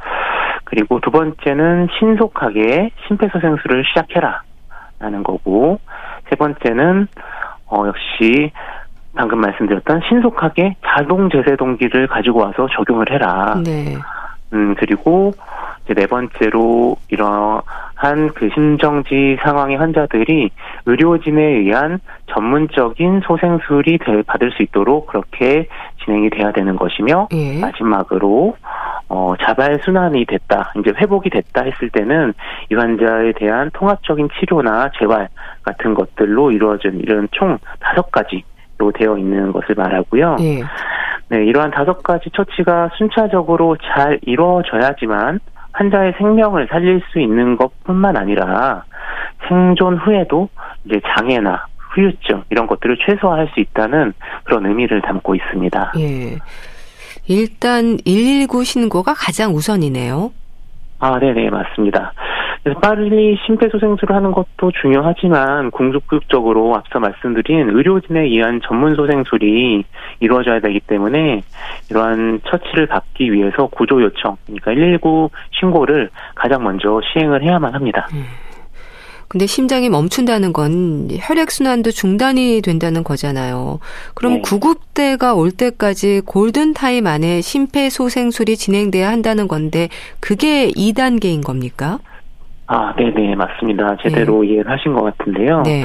그리고 두 번째는 신속하게 심폐소생술을 시작해라. 라는 거고, 세 번째는, 어, 역시 방금 말씀드렸던 신속하게 자동 제세 동기를 가지고 와서 적용을 해라. 네. 음, 그리고 이제 네 번째로 이러 한 그 심정지 상황의 환자들이 의료진에 의한 전문적인 소생술이 받을 수 있도록 그렇게 진행이 돼야 되는 것이며 예. 마지막으로 어, 자발 순환이 됐다, 이제 회복이 됐다 했을 때는 이 환자에 대한 통합적인 치료나 재활 같은 것들로 이루어진 이런 총 다섯 가지로 되어 있는 것을 말하고요. 예. 네, 이러한 다섯 가지 처치가 순차적으로 잘 이루어져야지만 환자의 생명을 살릴 수 있는 것뿐만 아니라 생존 후에도 이제 장애나 후유증 이런 것들을 최소화할 수 있다는 그런 의미를 담고 있습니다. 예. 일단 119 신고가 가장 우선이네요. 아, 네네, 맞습니다. 그래서 빨리 심폐소생술을 하는 것도 중요하지만 궁극적으로 앞서 말씀드린 의료진에 의한 전문 소생술이 이루어져야 되기 때문에 이러한 처치를 받기 위해서 구조 요청, 그러니까 119 신고를 가장 먼저 시행을 해야만 합니다. 음. 근데 심장이 멈춘다는 건 혈액순환도 중단이 된다는 거잖아요. 그럼 네. 구급대가 올 때까지 골든타임 안에 심폐소생술이 진행돼야 한다는 건데 그게 2단계인 겁니까? 아, 네네, 맞습니다. 제대로 네. 이해를 하신 것 같은데요. 네.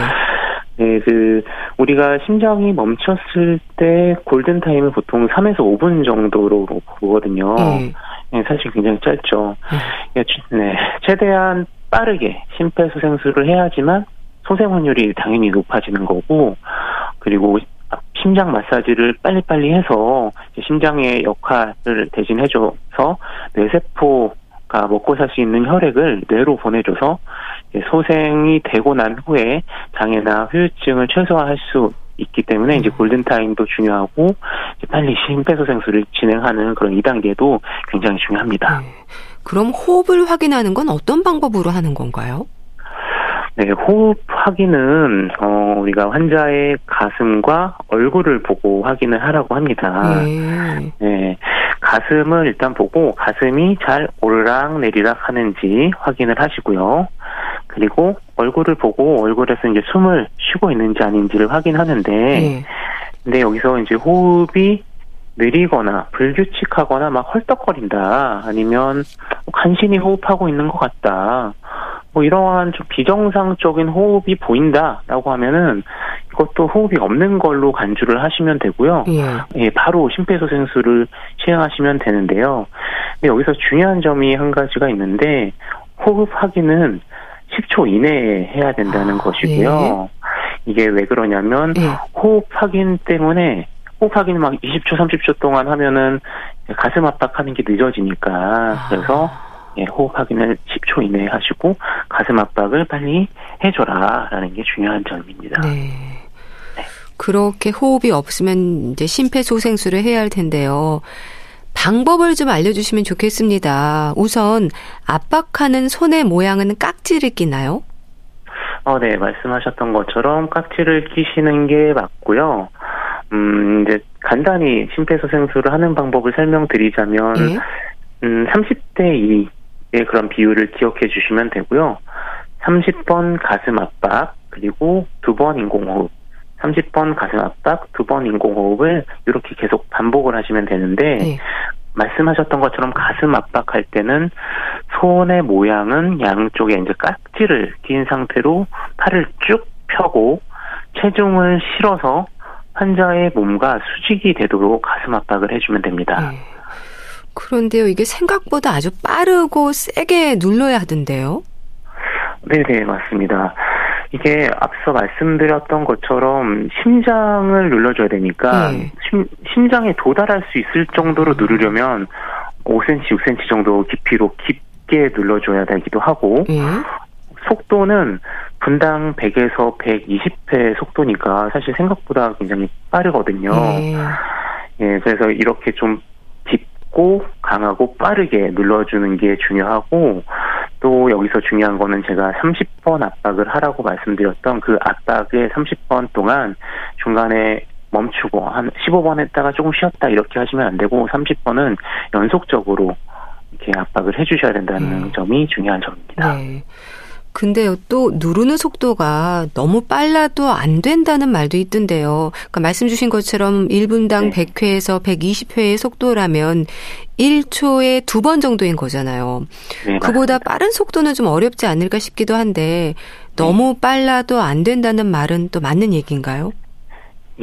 네, 그, 우리가 심장이 멈췄을 때 골든타임을 보통 3에서 5분 정도로 보거든요. 네. 네 사실 굉장히 짧죠. 네. 네, 최대한 빠르게 심폐소생술을 해야지만 소생 확률이 당연히 높아지는 거고 그리고 심장 마사지를 빨리빨리 해서 심장의 역할을 대신해줘서 뇌세포 가 먹고 살 수 있는 혈액을 뇌로 보내줘서 소생이 되고 난 후에 장애나 후유증을 최소화할 수 있기 때문에 이제 음. 골든타임도 중요하고 빨리 심폐소생술을 진행하는 그런 2단계도 굉장히 중요합니다. 네. 그럼 호흡을 확인하는 건 어떤 방법으로 하는 건가요? 네, 호흡 확인은 어 우리가 환자의 가슴과 얼굴을 보고 확인을 하라고 합니다. 네. 네. 가슴을 일단 보고 가슴이 잘 오르락 내리락 하는지 확인을 하시고요. 그리고 얼굴을 보고 얼굴에서 이제 숨을 쉬고 있는지 아닌지를 확인하는데 네. 근데 여기서 이제 호흡이 느리거나 불규칙하거나 막 헐떡거린다 아니면 간신히 호흡하고 있는 것 같다 뭐 이러한 좀 비정상적인 호흡이 보인다라고 하면은 이것도 호흡이 없는 걸로 간주를 하시면 되고요. 예. 예 바로 심폐소생술을 시행하시면 되는데요. 근데 여기서 중요한 점이 한 가지가 있는데 호흡 확인은 10초 이내에 해야 된다는 아, 것이고요. 예. 이게 왜 그러냐면 예. 호흡 확인 때문에 호흡 확인 막 20초, 30초 동안 하면은 가슴 압박하는 게 늦어지니까 아. 그래서 예, 호흡 확인을 10초 이내에 하시고 가슴 압박을 빨리 해줘라라는 게 중요한 점입니다. 네. 네. 그렇게 호흡이 없으면 이제 심폐소생술을 해야 할 텐데요. 방법을 좀 알려주시면 좋겠습니다. 우선 압박하는 손의 모양은 깍지를 끼나요? 어, 네, 말씀하셨던 것처럼 깍지를 끼시는 게 맞고요. 음, 이제 간단히 심폐소생술을 하는 방법을 설명드리자면, 네? 음, 30대 2의 그런 비율을 기억해 주시면 되고요. 30번 가슴 압박, 그리고 두 번 인공호흡, 30번 가슴 압박, 두 번 인공호흡을 이렇게 계속 반복을 하시면 되는데, 네. 말씀하셨던 것처럼 가슴 압박할 때는 손의 모양은 양쪽에 이제 깍지를 낀 상태로 팔을 쭉 펴고 체중을 실어서 환자의 몸과 수직이 되도록 가슴 압박을 해주면 됩니다. 네. 그런데요, 이게 생각보다 아주 빠르고 세게 눌러야 하던데요? 네네, 맞습니다. 이게 앞서 말씀드렸던 것처럼 심장을 눌러줘야 되니까 네. 심, 심장에 도달할 수 있을 정도로 누르려면 5cm, 6cm 정도 깊이로 깊게 눌러줘야 되기도 하고 네. 속도는 분당 100에서 120회 속도니까 사실 생각보다 굉장히 빠르거든요. 네. 예, 그래서 이렇게 좀 깊 고 강하고 빠르게 눌러주는 게 중요하고 또 여기서 중요한 거는 제가 30번 압박을 하라고 말씀드렸던 그 압박의 30번 동안 중간에 멈추고 한 15번 했다가 조금 쉬었다 이렇게 하시면 안 되고 30번은 연속적으로 이렇게 압박을 해주셔야 된다는 음. 점이 중요한 점입니다. 네. 근데요, 또 누르는 속도가 너무 빨라도 안 된다는 말도 있던데요. 그러니까 말씀 주신 것처럼 1분당 네. 100회에서 120회의 속도라면 1초에 두 번 정도인 거잖아요. 네, 그보다 빠른 속도는 좀 어렵지 않을까 싶기도 한데 너무 네. 빨라도 안 된다는 말은 또 맞는 얘기인가요?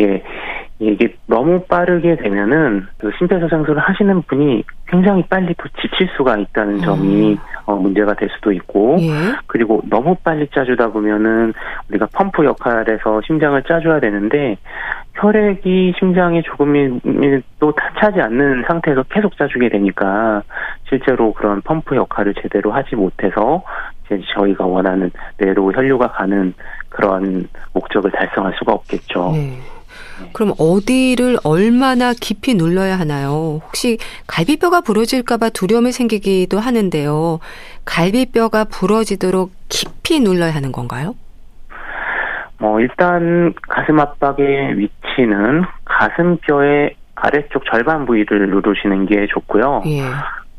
예. 이게 너무 빠르게 되면은 그 심폐소생술을 하시는 분이 굉장히 빨리 또 지칠 수가 있다는 점이 음. 어, 문제가 될 수도 있고 예. 그리고 너무 빨리 짜주다 보면은 우리가 펌프 역할에서 심장을 짜줘야 되는데 혈액이 심장에 조금이또 차지 않는 상태에서 계속 짜주게 되니까 실제로 그런 펌프 역할을 제대로 하지 못해서 이제 저희가 원하는 뇌로 혈류가 가는 그런 목적을 달성할 수가 없겠죠. 네. 그럼 어디를 얼마나 깊이 눌러야 하나요? 혹시 갈비뼈가 부러질까봐 두려움이 생기기도 하는데요. 갈비뼈가 부러지도록 깊이 눌러야 하는 건가요? 뭐 일단 가슴 압박의 위치는 가슴뼈의 아래쪽 절반 부위를 누르시는 게 좋고요. 예.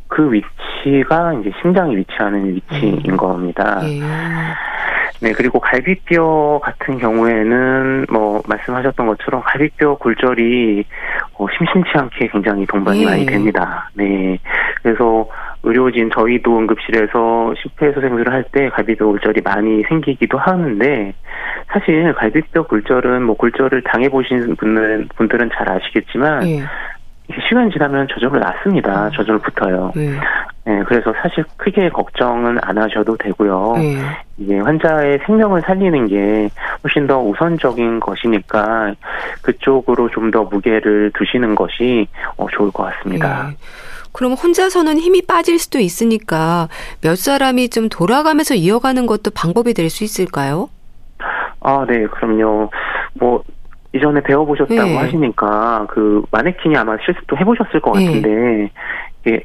그 위치가 이제 심장이 위치하는 위치인 음. 겁니다. 예. 네, 그리고 갈비뼈 같은 경우에는 뭐 말씀하셨던 것처럼 갈비뼈 골절이 어, 심심치 않게 굉장히 동반이 예. 많이 됩니다. 네, 그래서 의료진 저희도 응급실에서 심폐소생술을 할 때 갈비뼈 골절이 많이 생기기도 하는데 사실 갈비뼈 골절은 뭐 골절을 당해 보신 분은 분들은 잘 아시겠지만 예. 시간 지나면 저절로 낫습니다. 음. 저절로 붙어요. 네. 네, 그래서 사실 크게 걱정은 안 하셔도 되고요. 네. 이게 환자의 생명을 살리는 게 훨씬 더 우선적인 것이니까 그쪽으로 좀 더 무게를 두시는 것이 어, 좋을 것 같습니다. 네. 그럼 혼자서는 힘이 빠질 수도 있으니까 몇 사람이 좀 돌아가면서 이어가는 것도 방법이 될 수 있을까요? 아, 네, 그럼요. 뭐 이전에 배워보셨다고 네. 하시니까 그 마네킹이 아마 실습도 해보셨을 것 네. 같은데 네. 이게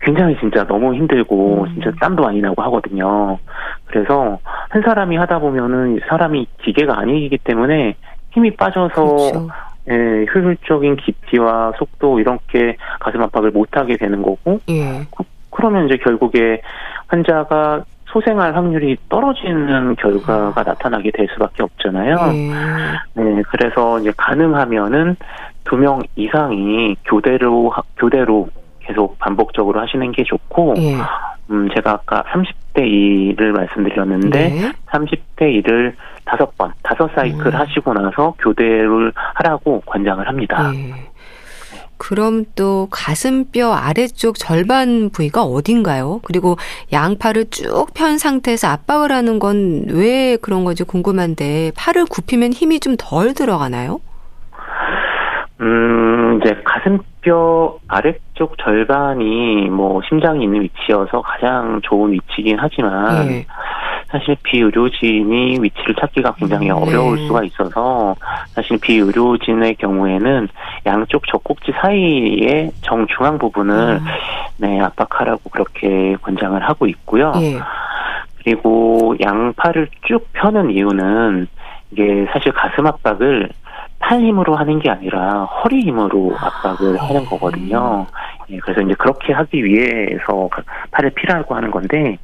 굉장히 진짜 너무 힘들고 음. 진짜 땀도 많이 나고 하거든요. 그래서 한 사람이 하다 보면은 사람이 기계가 아니기 때문에 힘이 빠져서 그렇죠. 예, 효율적인 깊이와 속도 이렇게 가슴 압박을 못 하게 되는 거고 예. 그, 러면 이제 결국에 환자가 소생할 확률이 떨어지는 결과가 나타나게 될 수밖에 없잖아요. 예. 네, 그래서 이제 가능하면은 두 명 이상이 교대로 교대로 계속 반복적으로 하시는 게 좋고, 예. 음, 제가 아까 30대 2를 말씀드렸는데, 네. 30대 2를 다섯 번, 다섯 사이클 음. 하시고 나서 교대를 하라고 권장을 합니다. 예. 그럼 또 가슴뼈 아래쪽 절반 부위가 어딘가요? 그리고 양팔을 쭉 편 상태에서 압박을 하는 건 왜 그런 건지 궁금한데 팔을 굽히면 힘이 좀 덜 들어가나요? 음, 이제 가슴뼈 아래쪽 절반이 뭐 심장이 있는 위치여서 가장 좋은 위치긴 하지만 네. 사실 비의료진이 위치를 찾기가 굉장히 음, 네. 어려울 수가 있어서 사실 비의료진의 경우에는 양쪽 젖꼭지 사이의 정중앙 부분을 음. 네, 압박하라고 그렇게 권장을 하고 있고요. 네. 그리고 양팔을 쭉 펴는 이유는 이게 사실 가슴 압박을 팔 힘으로 하는 게 아니라 허리 힘으로 압박을 아, 하는 거거든요. 예, 그래서 이제 그렇게 하기 위해서 팔을 피라고 하는 건데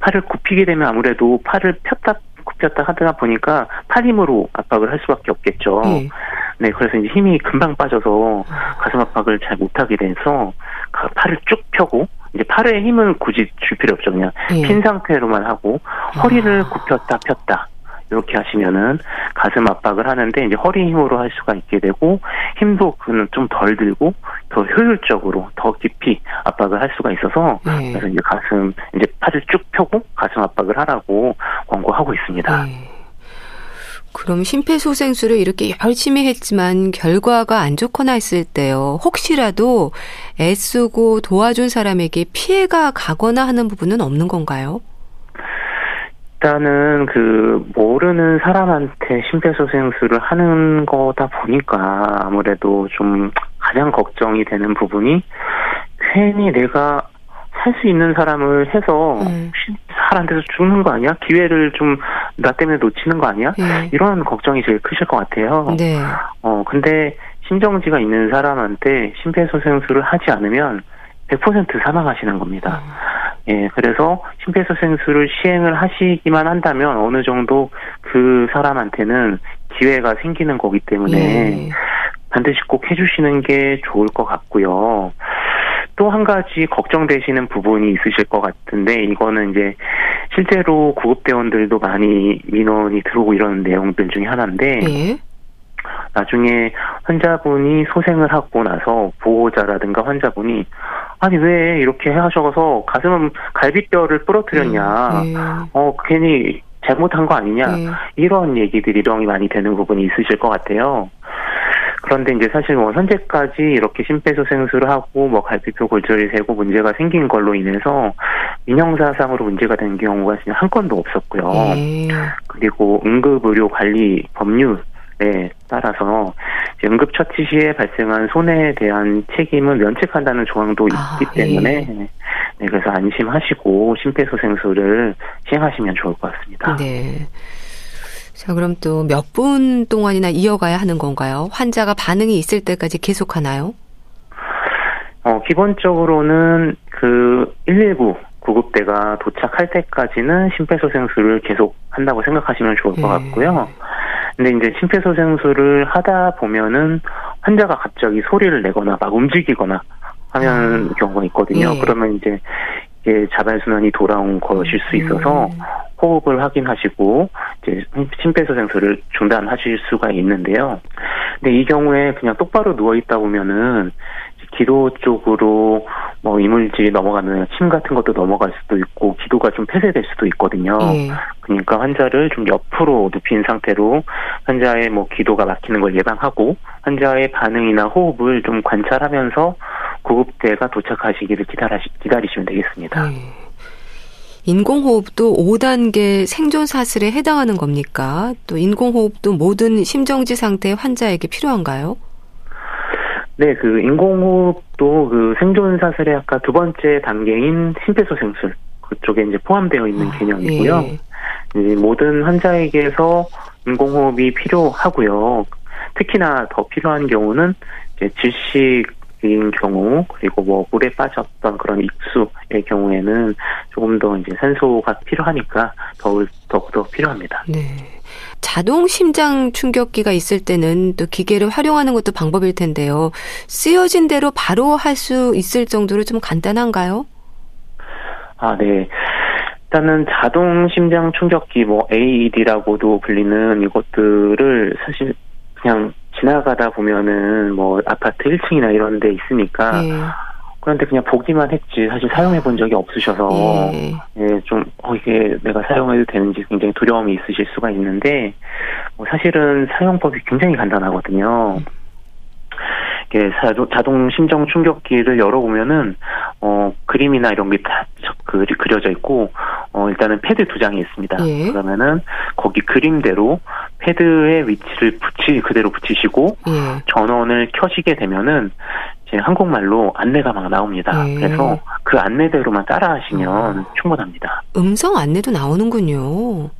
팔을 굽히게 되면 아무래도 팔을 폈다 굽혔다 하다 보니까 팔 힘으로 압박을 할 수밖에 없겠죠. 네. 네, 그래서 이제 힘이 금방 빠져서 가슴 압박을 잘 못하게 돼서 팔을 쭉 펴고 이제 팔에 힘은 굳이 줄 필요 없죠. 그냥 네. 핀 상태로만 하고 허리를 아. 굽혔다 폈다 이렇게 하시면은 가슴 압박을 하는데 이제 허리 힘으로 할 수가 있게 되고 힘도 그는 좀 덜 들고 더 효율적으로 더 깊이 압박을 할 수가 있어서 네. 그래서 이제 가슴 이제 팔을 쭉 펴고 가슴 압박을 하라고 권고하고 있습니다. 네. 그럼 심폐소생술을 이렇게 열심히 했지만 결과가 안 좋거나 했을 때요. 혹시라도 애쓰고 도와준 사람에게 피해가 가거나 하는 부분은 없는 건가요? 일단은 그 모르는 사람한테 심폐소생술을 하는 거다 보니까 아무래도 좀 가장 걱정이 되는 부분이 괜히 내가 살수 있는 사람을 해서 음. 사람한테서 죽는 거 아니야? 기회를 좀 나 때문에 놓치는 거 아니야? 네. 이런 걱정이 제일 크실 것 같아요. 네. 어 근데 심정지가 있는 사람한테 심폐소생술을 하지 않으면 100% 사망하시는 겁니다. 음. 예, 그래서 심폐소생술을 시행을 하시기만 한다면 어느 정도 그 사람한테는 기회가 생기는 거기 때문에 예. 반드시 꼭 해주시는 게 좋을 것 같고요. 또 한 가지 걱정되시는 부분이 있으실 것 같은데 이거는 이제 실제로 구급대원들도 많이 민원이 들어오고 이런 내용들 중에 하나인데 예. 나중에 환자분이 소생을 하고 나서 보호자라든가 환자분이 아니 왜 이렇게 하셔서 가슴은 갈비뼈를 부러뜨렸냐 네, 네. 어 괜히 잘못한 거 아니냐 네. 이런 얘기들이 령이 많이 되는 부분이 있으실 것 같아요. 그런데 이제 사실 뭐 현재까지 이렇게 심폐소생술을 하고 뭐 갈비뼈 골절이 되고 문제가 생긴 걸로 인해서 민형사상으로 문제가 된 경우가 진짜 한 건도 없었고요. 네. 그리고 응급의료 관리 법률 에 따라서 응급처치 시에 발생한 손해에 대한 책임은 면책한다는 조항도 아, 있기 때문에 예. 네, 그래서 안심하시고 심폐소생술을 시행하시면 좋을 것 같습니다. 네. 자, 그럼 또 몇 분 동안이나 이어가야 하는 건가요? 환자가 반응이 있을 때까지 계속 하나요? 어, 기본적으로는 그 119 구급대가 도착할 때까지는 심폐소생술을 계속 한다고 생각하시면 좋을 것 네. 같고요. 근데 이제 심폐소생술을 하다 보면은 환자가 갑자기 소리를 내거나 막 움직이거나 하면 아. 경우가 있거든요. 예. 그러면 이제 이게 자발순환이 돌아온 것일 수 있어서 음. 호흡을 확인하시고 이제 심폐소생술을 중단하실 수가 있는데요. 근데 이 경우에 그냥 똑바로 누워 있다 보면은 기도 쪽으로 뭐 이물질이 넘어가는 침 같은 것도 넘어갈 수도 있고 기도가 좀 폐쇄될 수도 있거든요. 예. 그러니까 환자를 좀 옆으로 눕힌 상태로 환자의 뭐 기도가 막히는 걸 예방하고 환자의 반응이나 호흡을 좀 관찰하면서 구급대가 도착하시기를 기다리시, 기다리시면 되겠습니다. 예. 인공호흡도 5단계 생존 사슬에 해당하는 겁니까? 또 인공호흡도 모든 심정지 상태 환자에게 필요한가요? 네, 그 인공호흡도 그 생존 사슬의 아까 두 번째 단계인 심폐소생술 그쪽에 이제 포함되어 있는 아, 개념이고요. 예. 모든 환자에게서 인공호흡이 필요하고요. 특히나 더 필요한 경우는 이제 질식인 경우 그리고 뭐 물에 빠졌던 그런 익수의 경우에는 조금 더 이제 산소가 필요하니까 더욱 더욱더 필요합니다. 네. 자동 심장 충격기가 있을 때는 또 기계를 활용하는 것도 방법일 텐데요. 쓰여진 대로 바로 할 수 있을 정도로 좀 간단한가요? 아, 네. 일단은 자동 심장 충격기 뭐 AED라고도 불리는 이것들을 사실 그냥 지나가다 보면은 뭐 아파트 1층이나 이런 데 있으니까 예. 그런데 그냥 보기만 했지 사실 사용해 본 적이 없으셔서 예. 예, 좀 어, 이게 내가 사용해도 되는지 굉장히 두려움이 있으실 수가 있는데 뭐 사실은 사용법이 굉장히 간단하거든요. 음. 이게 자동 심정 충격기를 열어보면은 어 그림이나 이런 게다 그려져 있고 어 일단은 패드 두 장이 있습니다. 예. 그러면은 거기 그림대로 패드의 위치를 붙이 그대로 붙이시고 예. 전원을 켜시게 되면은 이제 한국말로 안내가 막 나옵니다. 예. 그래서 그 안내대로만 따라하시면 어. 충분합니다. 음성 안내도 나오는군요.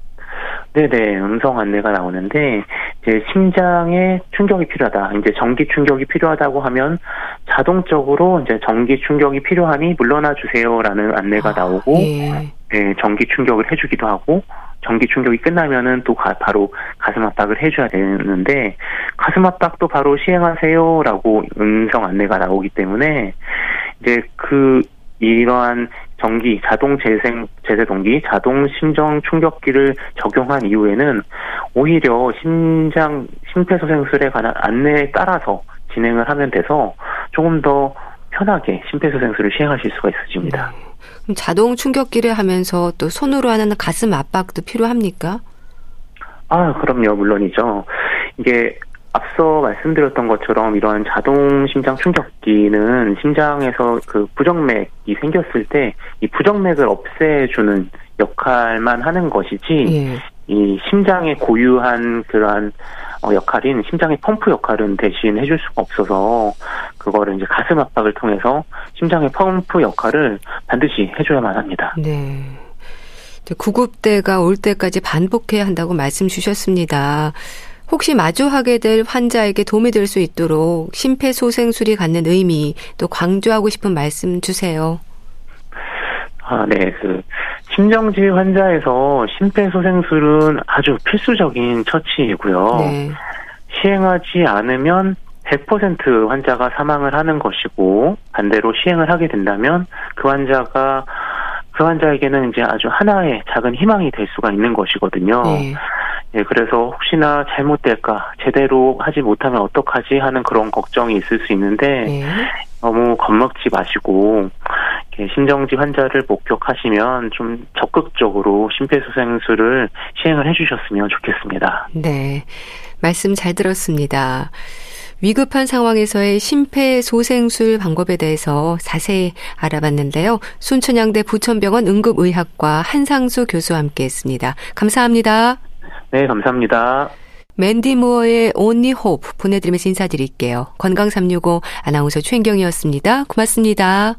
네네, 음성 안내가 나오는데, 이제 심장에 충격이 필요하다. 이제 전기 충격이 필요하다고 하면 자동적으로 이제 전기 충격이 필요하니 물러나 주세요라는 안내가 아, 나오고, 예. 네, 전기 충격을 해주기도 하고, 전기 충격이 끝나면은 또 가, 바로 가슴 압박을 해줘야 되는데, 가슴 압박도 바로 시행하세요라고 음성 안내가 나오기 때문에, 이제 그, 이러한 전기, 자동 재생, 재세 동기, 자동 심정 충격기를 적용한 이후에는 오히려 심장, 심폐소생술에 관한 안내에 따라서 진행을 하면 돼서 조금 더 편하게 심폐소생술을 시행하실 수가 있어집니다. 네. 자동 충격기를 하면서 또 손으로 하는 가슴 압박도 필요합니까? 아, 그럼요. 물론이죠. 이게 앞서 말씀드렸던 것처럼 이러한 자동 심장 충격기는 심장에서 그 부정맥이 생겼을 때 이 부정맥을 없애주는 역할만 하는 것이지 예. 이 심장의 고유한 그러한 어, 역할인 심장의 펌프 역할은 대신 해줄 수가 없어서 그거를 이제 가슴 압박을 통해서 심장의 펌프 역할을 반드시 해줘야만 합니다. 네. 구급대가 올 때까지 반복해야 한다고 말씀 주셨습니다. 혹시 마주하게 될 환자에게 도움이 될 수 있도록 심폐소생술이 갖는 의미 또 강조하고 싶은 말씀 주세요. 아, 네. 그 심정지 환자에서 심폐소생술은 아주 필수적인 처치이고요. 네. 시행하지 않으면 100% 환자가 사망을 하는 것이고 반대로 시행을 하게 된다면 그 환자가 그 환자에게는 이제 아주 하나의 작은 희망이 될 수가 있는 것이거든요. 네. 예, 그래서 혹시나 잘못될까, 제대로 하지 못하면 어떡하지 하는 그런 걱정이 있을 수 있는데, 네. 너무 겁먹지 마시고, 심정지 환자를 목격하시면 좀 적극적으로 심폐소생술을 시행을 해주셨으면 좋겠습니다. 네. 말씀 잘 들었습니다. 위급한 상황에서의 심폐소생술 방법에 대해서 자세히 알아봤는데요. 순천향대 부천병원 응급의학과 한상수 교수와 함께 했습니다. 감사합니다. 네, 감사합니다. 맨디 무어의 Only Hope 보내드리면서 인사드릴게요. 건강365 아나운서 최인경이었습니다. 고맙습니다.